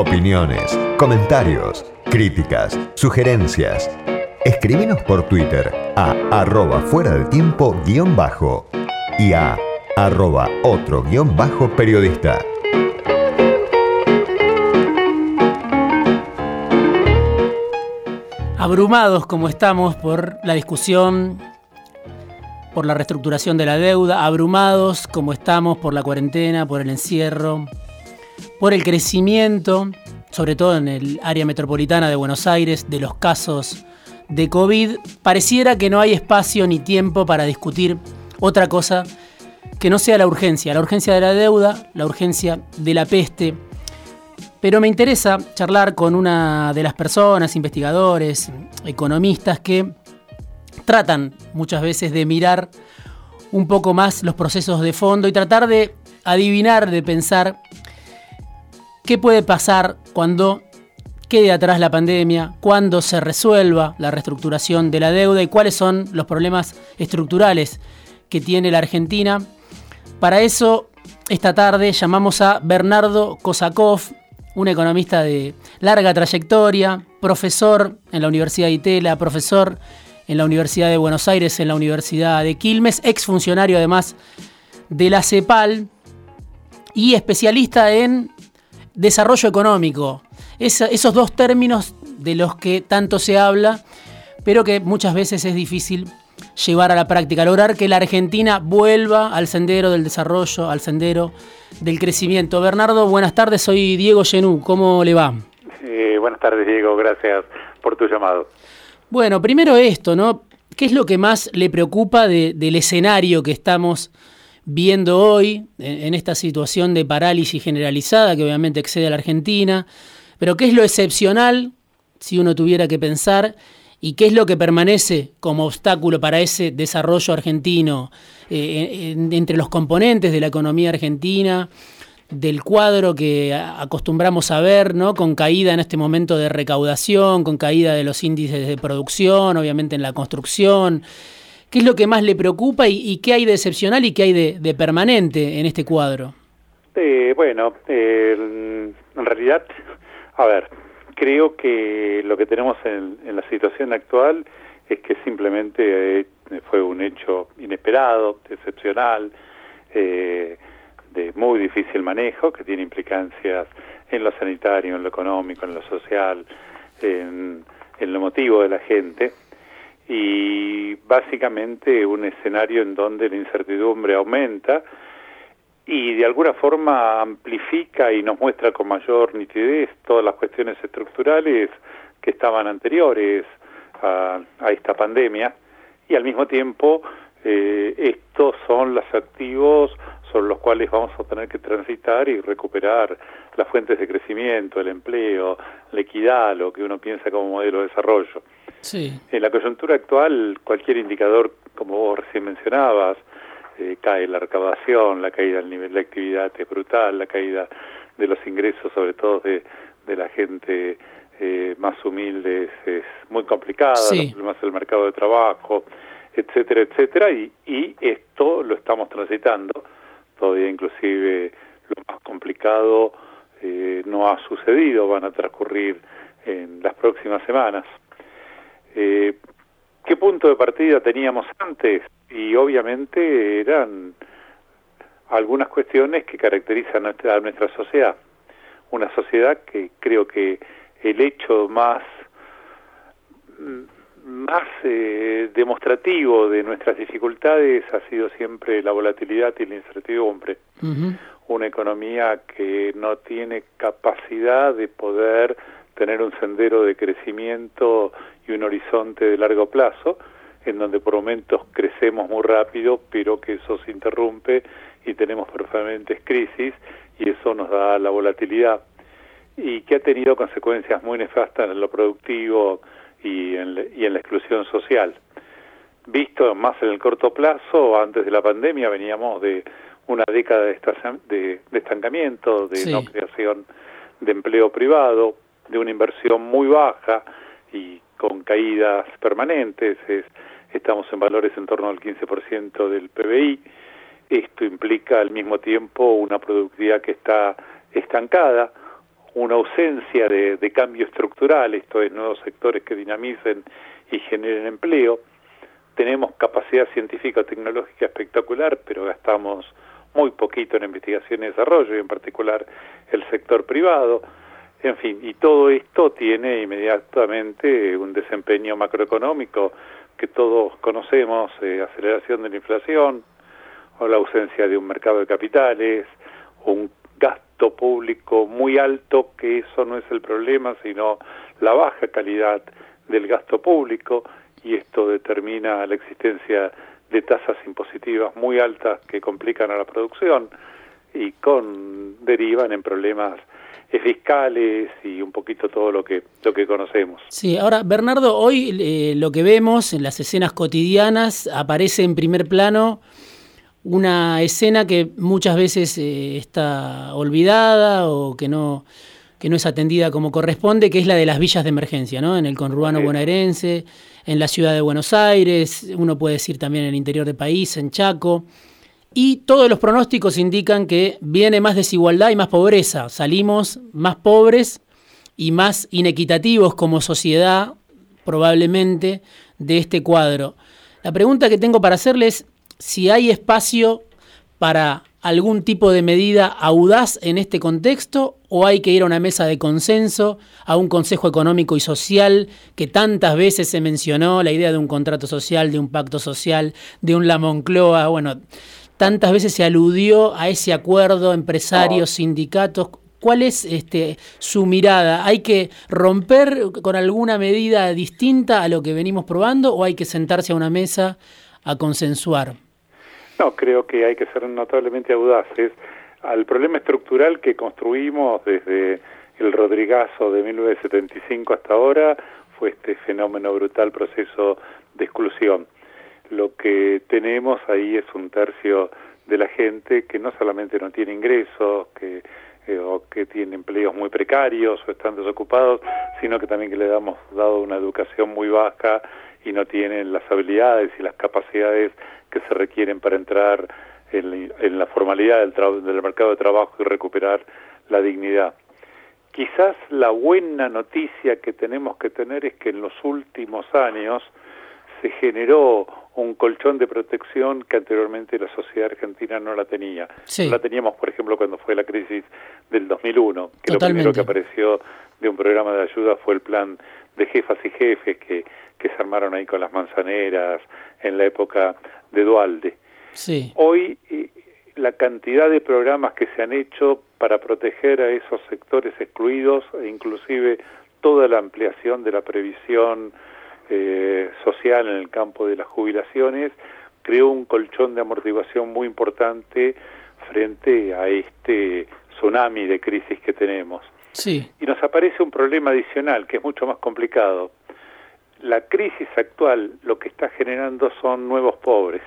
Opiniones, comentarios, críticas, sugerencias. Escríbenos por Twitter a arroba fuera del tiempo guion bajo y a arroba otro guion bajo periodista. Abrumados como estamos por la discusión, por la reestructuración de la deuda, abrumados como estamos por la cuarentena, por el encierro, por el crecimiento, sobre todo en el área metropolitana de Buenos Aires, de los casos de COVID, pareciera que no hay espacio ni tiempo para discutir otra cosa que no sea la urgencia, la urgencia de la deuda, la urgencia de la peste. Pero me interesa charlar con una de las personas, investigadores, economistas, que tratan muchas veces de mirar un poco más los procesos de fondo y tratar de adivinar, de pensar qué puede pasar cuando quede atrás la pandemia, cuando se resuelva la reestructuración de la deuda y cuáles son los problemas estructurales que tiene la Argentina. Para eso, esta tarde llamamos a Bernardo Kosakov, un economista de larga trayectoria, profesor en la Universidad de Itela, profesor en la Universidad de Buenos Aires, en la Universidad de Quilmes, exfuncionario además de la CEPAL y especialista en desarrollo económico. esos dos términos de los que tanto se habla, pero que muchas veces es difícil llevar a la práctica, lograr que la Argentina vuelva al sendero del desarrollo, al sendero del crecimiento. Bernardo, buenas tardes, soy Diego Genú, ¿cómo le va? Eh, buenas tardes, Diego, gracias por tu llamado. Bueno, primero esto, ¿no? ¿Qué es lo que más le preocupa del escenario que estamos viendo hoy en, esta situación de parálisis generalizada que obviamente excede a la Argentina, pero qué es lo excepcional, si uno tuviera que pensar, y qué es lo que permanece como obstáculo para ese desarrollo argentino eh, entre los componentes de la economía argentina, del cuadro que acostumbramos a ver, ¿no? con caída en este momento de recaudación, con caída de los índices de producción, obviamente en la construcción, ¿Qué es lo que más le preocupa y, qué hay de excepcional y qué hay de, permanente en este cuadro? Eh, bueno, en realidad, a ver, creo que lo que tenemos en, la situación actual es que simplemente eh, fue un hecho inesperado, excepcional, eh, de muy difícil manejo, que tiene implicancias en lo sanitario, en lo económico, en lo social, en, en lo emotivo de la gente y básicamente un escenario en donde la incertidumbre aumenta y de alguna forma amplifica y nos muestra con mayor nitidez todas las cuestiones estructurales que estaban anteriores a, esta pandemia y al mismo tiempo eh, estos son los activos sobre los cuales vamos a tener que transitar y recuperar las fuentes de crecimiento, el empleo, la equidad, lo que uno piensa como modelo de desarrollo. En la coyuntura actual, cualquier indicador, como vos recién mencionabas, eh, cae la recaudación, la caída del nivel de actividad es brutal, la caída de los ingresos, sobre todo de, la gente eh, más humilde, es, muy complicada, los problemas del mercado de trabajo, etcétera, etcétera, y, y esto lo estamos transitando, todavía inclusive lo más complicado eh, no ha sucedido, van a transcurrir en las próximas semanas. Eh, ¿Qué punto de partida teníamos antes? Y obviamente eran algunas cuestiones que caracterizan a nuestra, sociedad. Una sociedad que creo que el hecho más más eh, demostrativo de nuestras dificultades ha sido siempre la volatilidad y la incertidumbre. Una economía que no tiene capacidad de poder tener un sendero de crecimiento y un horizonte de largo plazo, en donde por momentos crecemos muy rápido, pero que eso se interrumpe y tenemos permanentes crisis y eso nos da la volatilidad y que ha tenido consecuencias muy nefastas en lo productivo y en, la exclusión social. Visto más en el corto plazo, antes de la pandemia veníamos de una década de, estancamiento, de no creación de empleo privado, de una inversión muy baja y con caídas permanentes, estamos en valores en torno al 15% del PBI. Esto implica al mismo tiempo una productividad que está estancada, una ausencia de, cambio estructural, esto es, nuevos sectores que dinamicen y generen empleo. Tenemos capacidad científico-tecnológica espectacular, pero gastamos muy poquito en investigación y desarrollo, y en particular el sector privado. En fin, y todo esto tiene inmediatamente un desempeño macroeconómico que todos conocemos, eh, aceleración de la inflación, o la ausencia de un mercado de capitales, un gasto público muy alto, que eso no es el problema, sino la baja calidad del gasto público, y esto determina la existencia de tasas impositivas muy altas que complican a la producción y con derivan en problemas fiscales y un poquito todo lo que lo que conocemos. Sí, ahora Bernardo, hoy eh, lo que vemos en las escenas cotidianas aparece en primer plano una escena que muchas veces eh, está olvidada o que no, que no es atendida como corresponde, que es la de las villas de emergencia, ¿no? En el conurbano bonaerense, en la ciudad de Buenos Aires, uno puede decir también en el interior del país, en Chaco. Y todos los pronósticos indican que viene más desigualdad y más pobreza. Salimos más pobres y más inequitativos como sociedad, probablemente, de este cuadro. La pregunta que tengo para hacerles si hay espacio para algún tipo de medida audaz en este contexto o hay que ir a una mesa de consenso, a un Consejo Económico y Social que tantas veces se mencionó, la idea de un contrato social, de un pacto social, de un La Moncloa, bueno, tantas veces se aludió a ese acuerdo empresarios, sindicatos. ¿Cuál es este, su mirada? ¿Hay que romper con alguna medida distinta a lo que venimos probando o hay que sentarse a una mesa a consensuar? No, creo que hay que ser notablemente audaces. Al problema estructural que construimos desde el Rodrigazo de 1975 hasta ahora fue este fenómeno brutal proceso de exclusión. Lo que tenemos ahí es un tercio de la gente que no solamente no tiene ingresos, que eh, o que tiene empleos muy precarios o están desocupados, sino que también que le hemos dado una educación muy baja y no tienen las habilidades y las capacidades que se requieren para entrar en, la formalidad del, del mercado de trabajo y recuperar la dignidad. Quizás la buena noticia que tenemos que tener es que en los últimos años se generó un colchón de protección que anteriormente la sociedad argentina no la tenía. No la teníamos, por ejemplo, cuando fue la crisis del 2001, que lo primero que apareció de un programa de ayuda fue el plan de jefas y jefes que, que se armaron ahí con las manzaneras en la época de Dualde. Sí. Hoy la cantidad de programas que se han hecho para proteger a esos sectores excluidos e inclusive toda la ampliación de la previsión eh, social en el campo de las jubilaciones creó un colchón de amortiguación muy importante frente a este tsunami de crisis que tenemos. Sí. Y nos aparece un problema adicional que es mucho más complicado. La crisis actual lo que está generando son nuevos pobres,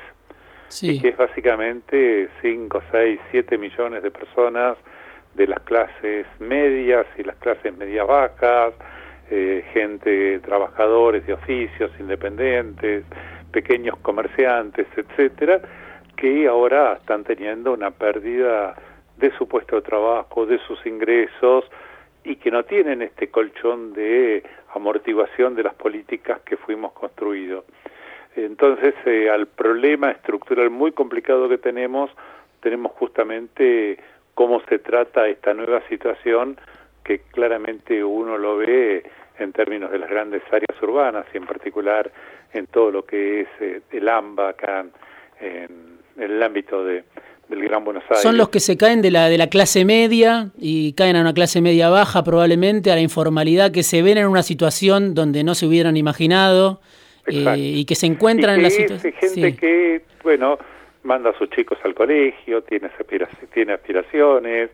sí. que es básicamente 5, 6, 7 millones de personas de las clases medias y las clases medias bajas, eh, gente, trabajadores de oficios independientes, pequeños comerciantes, etcétera, que ahora están teniendo una pérdida de su puesto de trabajo, de sus ingresos, y que no tienen este colchón de amortiguación de las políticas que fuimos construidos. Entonces, eh, al problema estructural muy complicado que tenemos, tenemos justamente cómo se trata esta nueva situación que claramente uno lo ve en términos de las grandes áreas urbanas y en particular en todo lo que es eh, el AMBA en el ámbito de, del Gran Buenos Aires. Son los que se caen de la, de la clase media y caen a una clase media baja probablemente, a la informalidad, que se ven en una situación donde no se hubieran imaginado eh, y que se encuentran en la situación. gente que, bueno, manda a sus chicos al colegio, tiene, tiene aspiraciones,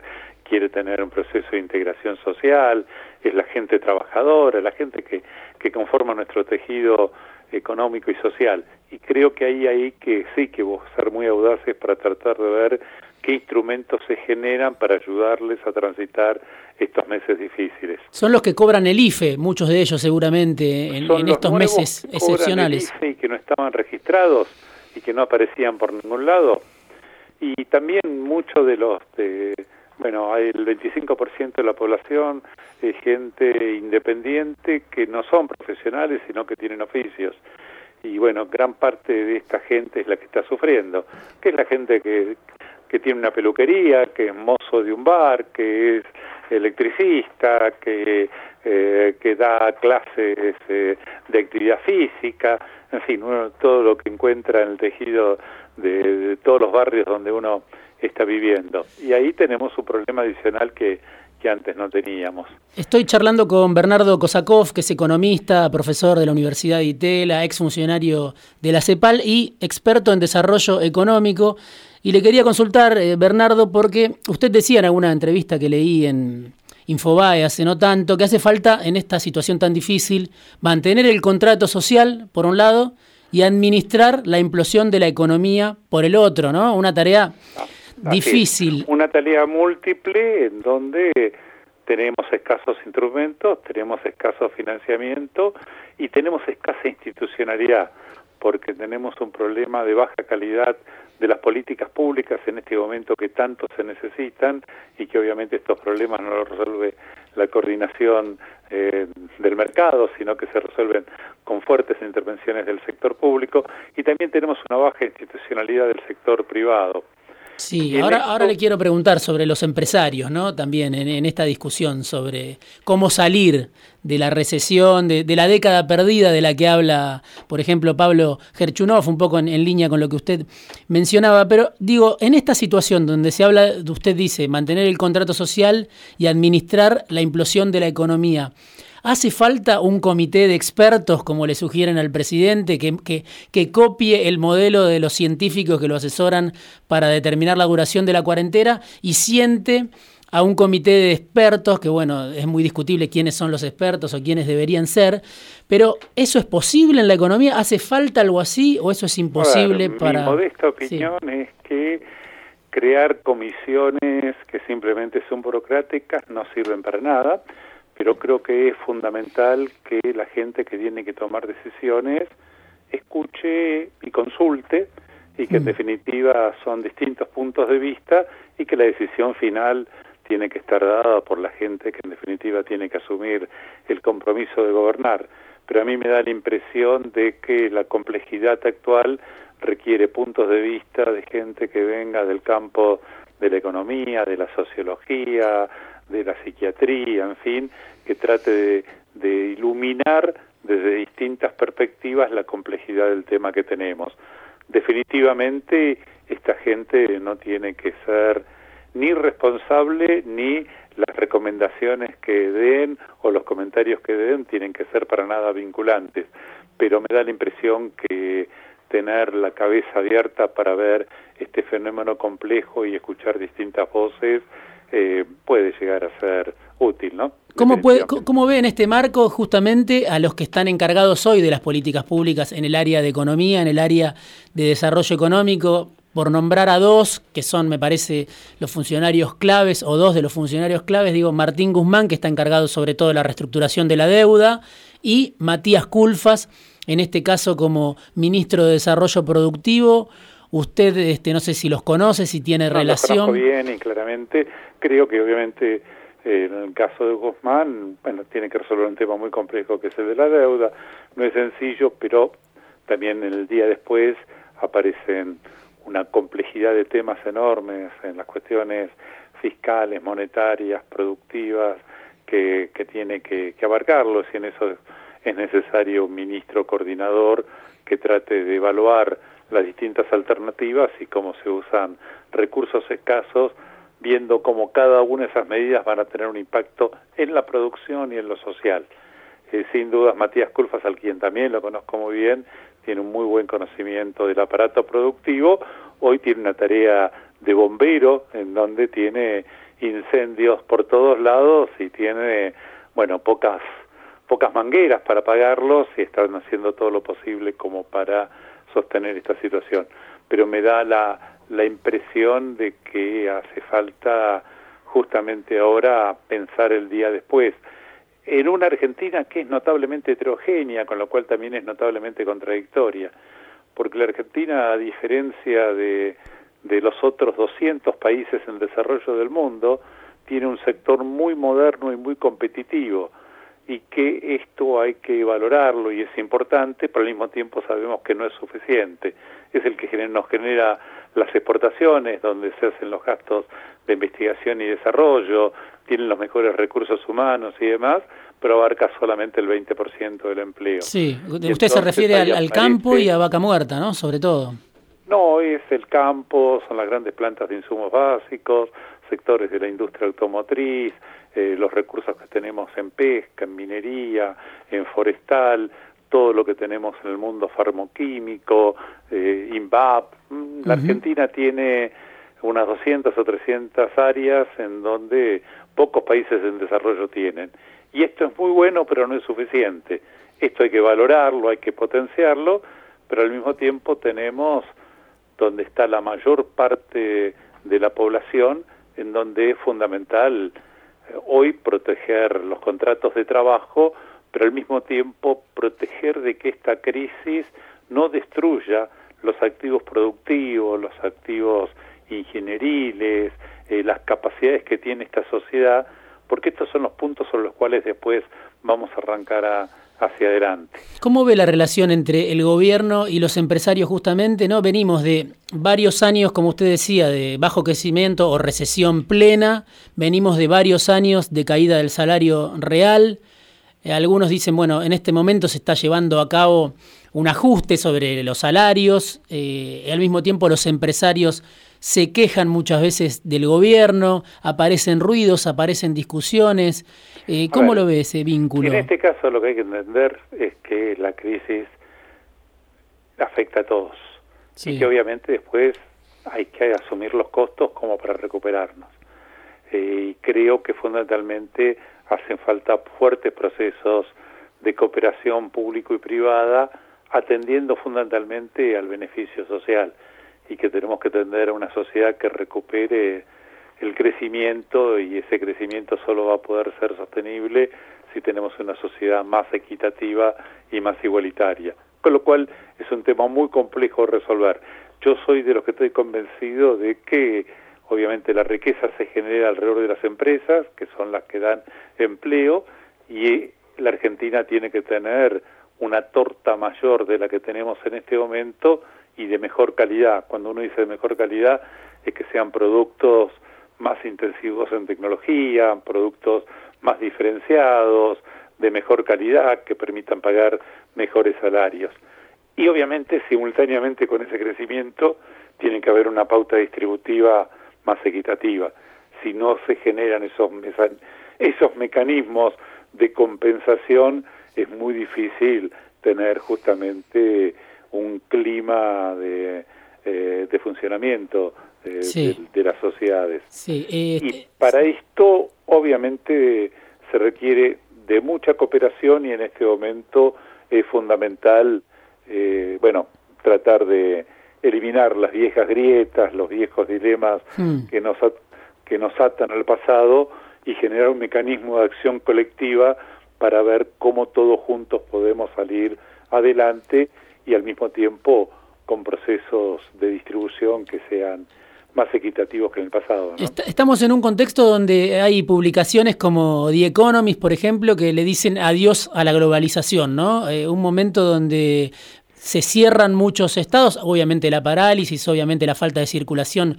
quiere tener un proceso de integración social, es la gente trabajadora, la gente que, que conforma nuestro tejido económico y social. Y creo que ahí hay que sí que vos ser muy audaces para tratar de ver qué instrumentos se generan para ayudarles a transitar estos meses difíciles. Son los que cobran el IFE, muchos de ellos seguramente, en, estos meses excepcionales. El IFE y que no estaban registrados y que no aparecían por ningún lado. Y también muchos de los de, bueno, hay el 25% de la población es gente independiente que no son profesionales, sino que tienen oficios. Y bueno, gran parte de esta gente es la que está sufriendo, que es la gente que, que tiene una peluquería, que es mozo de un bar, que es electricista, que, eh, que da clases eh, de actividad física, en fin, todo lo que encuentra en el tejido de, todos los barrios donde uno está viviendo. Y ahí tenemos un problema adicional que, que antes no teníamos. Estoy charlando con Bernardo Kosakov, que es economista, profesor de la Universidad de Itela, exfuncionario de la CEPAL y experto en desarrollo económico. Y le quería consultar, eh, Bernardo, porque usted decía en alguna entrevista que leí en Infobae hace no tanto, que hace falta en esta situación tan difícil mantener el contrato social, por un lado, y administrar la implosión de la economía por el otro, ¿no? Una tarea difícil. Una tarea múltiple en donde tenemos escasos instrumentos, tenemos escaso financiamiento y tenemos escasa institucionalidad, porque tenemos un problema de baja calidad de las políticas públicas en este momento que tanto se necesitan y que obviamente estos problemas no los resuelve la coordinación eh, del mercado, sino que se resuelven con fuertes intervenciones del sector público y también tenemos una baja institucionalidad del sector privado. Sí, ahora, ahora le quiero preguntar sobre los empresarios, ¿no? También en, esta discusión sobre cómo salir de la recesión, de, la década perdida de la que habla, por ejemplo, Pablo Gerchunov, un poco en, en, línea con lo que usted mencionaba. Pero digo, en esta situación donde se habla, usted dice, mantener el contrato social y administrar la implosión de la economía. ¿Hace falta un comité de expertos, como le sugieren al presidente, que, que, copie el modelo de los científicos que lo asesoran para determinar la duración de la cuarentena y siente a un comité de expertos, que bueno, es muy discutible quiénes son los expertos o quiénes deberían ser, pero ¿eso es posible en la economía? ¿Hace falta algo así o eso es imposible para...? Mi modesta opinión es que crear comisiones que simplemente son burocráticas no sirven para nada pero creo que es fundamental que la gente que tiene que tomar decisiones escuche y consulte y que en mm. definitiva son distintos puntos de vista y que la decisión final tiene que estar dada por la gente que en definitiva tiene que asumir el compromiso de gobernar. Pero a mí me da la impresión de que la complejidad actual requiere puntos de vista de gente que venga del campo de la economía, de la sociología, de la psiquiatría, en fin, que trate de, iluminar desde distintas perspectivas la complejidad del tema que tenemos. Definitivamente esta gente no tiene que ser ni responsable ni las recomendaciones que den o los comentarios que den tienen que ser para nada vinculantes, pero me da la impresión que tener la cabeza abierta para ver este fenómeno complejo y escuchar distintas voces eh, puede llegar a ser útil, ¿no? ¿Cómo, puede, ¿Cómo ve en este marco justamente a los que están encargados hoy de las políticas públicas en el área de economía, en el área de desarrollo económico? Por nombrar a dos, que son, me parece, los funcionarios claves, o dos de los funcionarios claves, digo, Martín Guzmán, que está encargado sobre todo de la reestructuración de la deuda, y Matías Culfas, en este caso como ministro de Desarrollo Productivo, Usted, este, no sé si los conoce, si tiene relación. Los bien y claramente. Creo que obviamente eh, en el caso de Guzmán, bueno, tiene que resolver un tema muy complejo que es el de la deuda. No es sencillo, pero también el día después aparecen una complejidad de temas enormes en las cuestiones fiscales, monetarias, productivas, que, que tiene que, que abarcarlos y en eso es necesario un ministro coordinador que trate de evaluar las distintas alternativas y cómo se usan recursos escasos, viendo cómo cada una de esas medidas van a tener un impacto en la producción y en lo social. Eh, sin dudas, Matías Culfas, al quien también lo conozco muy bien, tiene un muy buen conocimiento del aparato productivo, hoy tiene una tarea de bombero en donde tiene incendios por todos lados y tiene, bueno, pocas pocas mangueras para pagarlos y están haciendo todo lo posible como para sostener esta situación. Pero me da la, la impresión de que hace falta justamente ahora pensar el día después. En una Argentina que es notablemente heterogénea, con lo cual también es notablemente contradictoria, porque la Argentina, a diferencia de, de los otros 200 países en desarrollo del mundo, tiene un sector muy moderno y muy competitivo y que esto hay que valorarlo y es importante, pero al mismo tiempo sabemos que no es suficiente. Es el que nos genera las exportaciones, donde se hacen los gastos de investigación y desarrollo, tienen los mejores recursos humanos y demás, pero abarca solamente el 20% del empleo. Sí, usted se refiere al, campo y a vaca muerta, ¿no? Sobre todo. No, es el campo, son las grandes plantas de insumos básicos, sectores de la industria automotriz, eh, los recursos que tenemos en pesca, en minería, en forestal, todo lo que tenemos en el mundo farmoquímico, eh, INVAP. Mm, la Argentina tiene unas 200 o 300 áreas en donde pocos países en desarrollo tienen. Y esto es muy bueno, pero no es suficiente. Esto hay que valorarlo, hay que potenciarlo, pero al mismo tiempo tenemos donde está la mayor parte de la población, en donde es fundamental eh, hoy proteger los contratos de trabajo, pero al mismo tiempo proteger de que esta crisis no destruya los activos productivos, los activos ingenieriles, eh, las capacidades que tiene esta sociedad, porque estos son los puntos sobre los cuales después vamos a arrancar a, hacia adelante. ¿Cómo ve la relación entre el gobierno y los empresarios justamente? ¿no? Venimos de varios años, como usted decía, de bajo crecimiento o recesión plena, venimos de varios años de caída del salario real. Eh, algunos dicen, bueno, en este momento se está llevando a cabo un ajuste sobre los salarios, eh, al mismo tiempo los empresarios se quejan muchas veces del gobierno, aparecen ruidos, aparecen discusiones. Eh, ¿Cómo lo ve ese vínculo? En este caso lo que hay que entender es que la crisis afecta a todos y que obviamente después hay que asumir los costos como para recuperarnos. Eh, y creo que fundamentalmente hacen falta fuertes procesos de cooperación público y privada atendiendo fundamentalmente al beneficio social y que tenemos que tender a una sociedad que recupere el crecimiento y ese crecimiento solo va a poder ser sostenible si tenemos una sociedad más equitativa y más igualitaria. Con lo cual es un tema muy complejo de resolver. Yo soy de los que estoy convencido de que obviamente la riqueza se genera alrededor de las empresas, que son las que dan empleo, y la Argentina tiene que tener una torta mayor de la que tenemos en este momento y de mejor calidad. Cuando uno dice de mejor calidad es que sean productos más intensivos en tecnología, productos más diferenciados, de mejor calidad, que permitan pagar mejores salarios. Y obviamente, simultáneamente con ese crecimiento, tiene que haber una pauta distributiva más equitativa. Si no se generan esos, esos mecanismos de compensación, es muy difícil tener justamente un clima de, eh, de funcionamiento de, las sociedades. Eh, y para esto, obviamente, se requiere de mucha cooperación y en este momento es fundamental, eh, bueno, tratar de eliminar las viejas grietas, los viejos dilemas hmm. que nos que nos atan al pasado y generar un mecanismo de acción colectiva para ver cómo todos juntos podemos salir adelante y al mismo tiempo con procesos de distribución que sean más equitativos que en el pasado. Estamos en un contexto donde hay publicaciones como The Economist, por ejemplo, que le dicen adiós a la globalización, ¿no? Eh, un momento donde se cierran muchos estados, obviamente la parálisis, obviamente la falta de circulación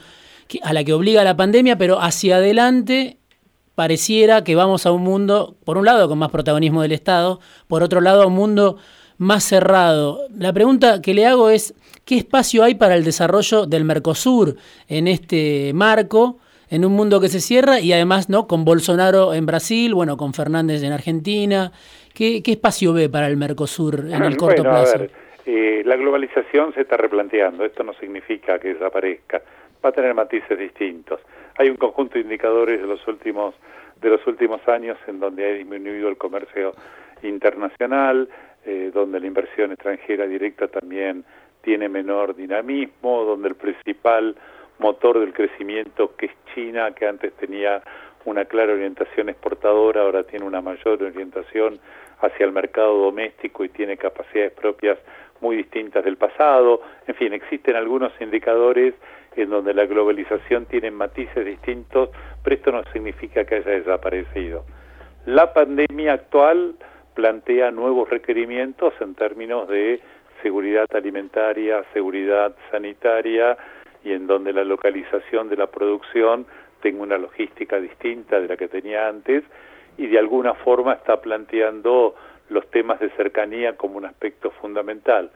a la que obliga la pandemia, pero hacia adelante pareciera que vamos a un mundo, por un lado, con más protagonismo del Estado, por otro lado, a un mundo más cerrado. La pregunta que le hago es, ¿qué espacio hay para el desarrollo del Mercosur en este marco, en un mundo que se cierra y además no con Bolsonaro en Brasil, bueno, con Fernández en Argentina? ¿Qué, espacio ve para el Mercosur en el corto plazo? A ver, eh, la globalización se está replanteando, esto no significa que desaparezca, va a tener matices distintos. Hay un conjunto de indicadores de los últimos de los últimos años en donde ha disminuido el comercio internacional, eh, donde la inversión extranjera directa también tiene menor dinamismo, donde el principal motor del crecimiento, que es China, que antes tenía una clara orientación exportadora, ahora tiene una mayor orientación hacia el mercado doméstico y tiene capacidades propias muy distintas del pasado. En fin, existen algunos indicadores en donde la globalización tiene matices distintos, pero esto no significa que haya desaparecido. La pandemia actual plantea nuevos requerimientos en términos de seguridad alimentaria, seguridad sanitaria y en donde la localización de la producción tenga una logística distinta de la que tenía antes y de alguna forma está planteando los temas de cercanía como un aspecto fundamental.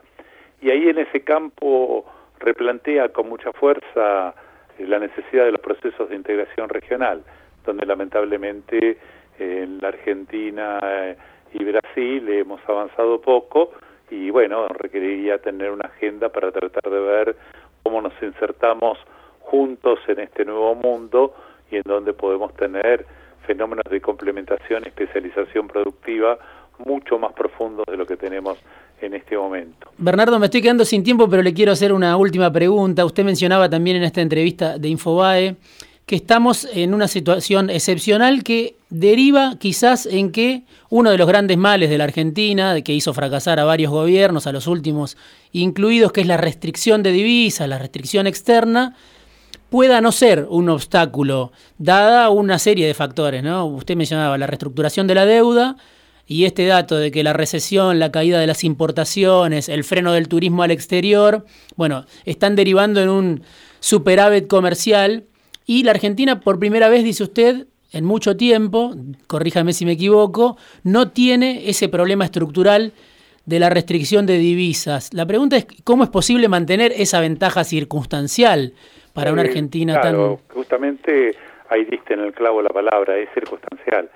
Y ahí en ese campo replantea con mucha fuerza eh, la necesidad de los procesos de integración regional, donde lamentablemente eh, en la Argentina eh, y Brasil hemos avanzado poco y bueno, requeriría tener una agenda para tratar de ver cómo nos insertamos juntos en este nuevo mundo y en donde podemos tener fenómenos de complementación especialización productiva mucho más profundos de lo que tenemos en este momento. Bernardo, me estoy quedando sin tiempo, pero le quiero hacer una última pregunta. Usted mencionaba también en esta entrevista de Infobae que estamos en una situación excepcional que deriva quizás en que uno de los grandes males de la Argentina, que hizo fracasar a varios gobiernos, a los últimos incluidos, que es la restricción de divisas, la restricción externa, pueda no ser un obstáculo, dada una serie de factores. ¿no? Usted mencionaba la reestructuración de la deuda y este dato de que la recesión, la caída de las importaciones, el freno del turismo al exterior, bueno, están derivando en un superávit comercial y la Argentina, por primera vez, dice usted, en mucho tiempo, corríjame si me equivoco, no tiene ese problema estructural de la restricción de divisas. La pregunta es, ¿cómo es posible mantener esa ventaja circunstancial para una Argentina claro, justamente ahí diste en el clavo la palabra, es circunstancial.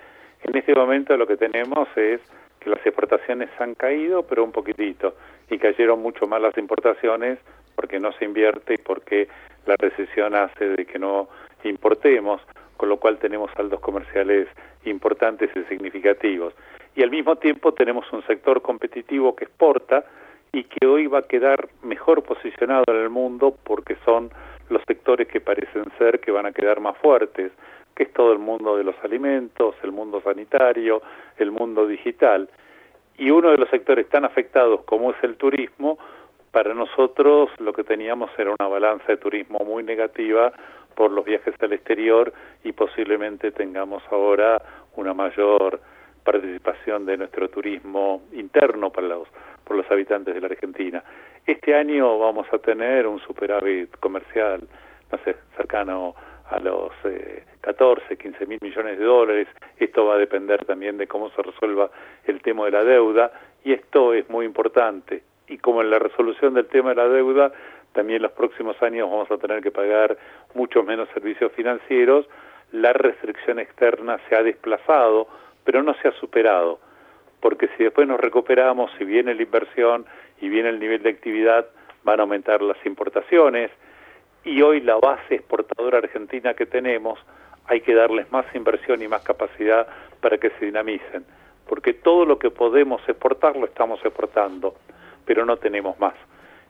En este momento lo que tenemos es que las exportaciones han caído, pero un poquitito, y cayeron mucho más las importaciones porque no se invierte y porque la recesión hace de que no importemos, con lo cual tenemos saldos comerciales importantes y significativos. Y al mismo tiempo tenemos un sector competitivo que exporta y que hoy va a quedar mejor posicionado en el mundo porque son los sectores que parecen ser que van a quedar más fuertes, que es todo el mundo de los alimentos, el mundo sanitario, el mundo digital. Y uno de los sectores tan afectados como es el turismo, para nosotros lo que teníamos era una balanza de turismo muy negativa por los viajes al exterior y posiblemente tengamos ahora una mayor participación de nuestro turismo interno para los por los habitantes de la Argentina. Este año vamos a tener un superávit comercial, no sé, cercano a los 14, eh, 15 mil millones de dólares. Esto va a depender también de cómo se resuelva el tema de la deuda y esto es muy importante y como en la resolución del tema de la deuda, también los próximos años vamos a tener que pagar muchos menos servicios financieros, la restricción externa se ha desplazado, pero no se ha superado, porque si después nos recuperamos, si viene la inversión y viene el nivel de actividad, van a aumentar las importaciones, y hoy la base exportadora argentina que tenemos, hay que darles más inversión y más capacidad para que se dinamicen, porque todo lo que podemos exportar lo estamos exportando pero no tenemos más.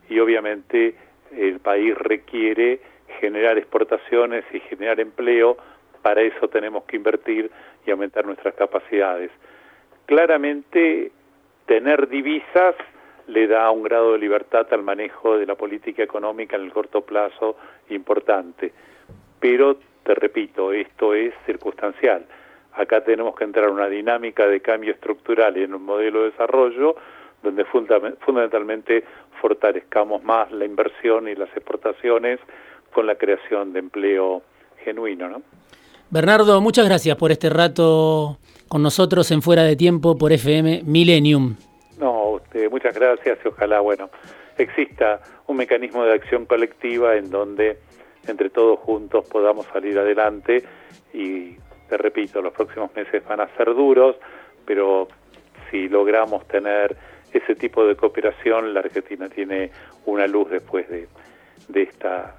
Y obviamente el país requiere generar exportaciones y generar empleo, para eso tenemos que invertir y aumentar nuestras capacidades. Claramente, tener divisas le da un grado de libertad al manejo de la política económica en el corto plazo importante. Pero, te repito, esto es circunstancial. Acá tenemos que entrar en una dinámica de cambio estructural y en un modelo de desarrollo donde fundamentalmente fortalezcamos más la inversión y las exportaciones con la creación de empleo genuino. ¿no? Bernardo, muchas gracias por este rato con nosotros en Fuera de Tiempo por FM Millennium. No, muchas gracias y ojalá, bueno, exista un mecanismo de acción colectiva en donde entre todos juntos podamos salir adelante y, te repito, los próximos meses van a ser duros, pero si logramos tener ese tipo de cooperación, la Argentina tiene una luz después de, de esta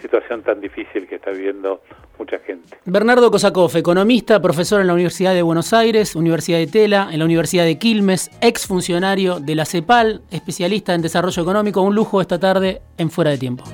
situación tan difícil que está viviendo mucha gente. Bernardo Kosakov, economista, profesor en la Universidad de Buenos Aires, Universidad de Tela, en la Universidad de Quilmes, ex funcionario de la CEPAL, especialista en desarrollo económico. Un lujo esta tarde en Fuera de Tiempo.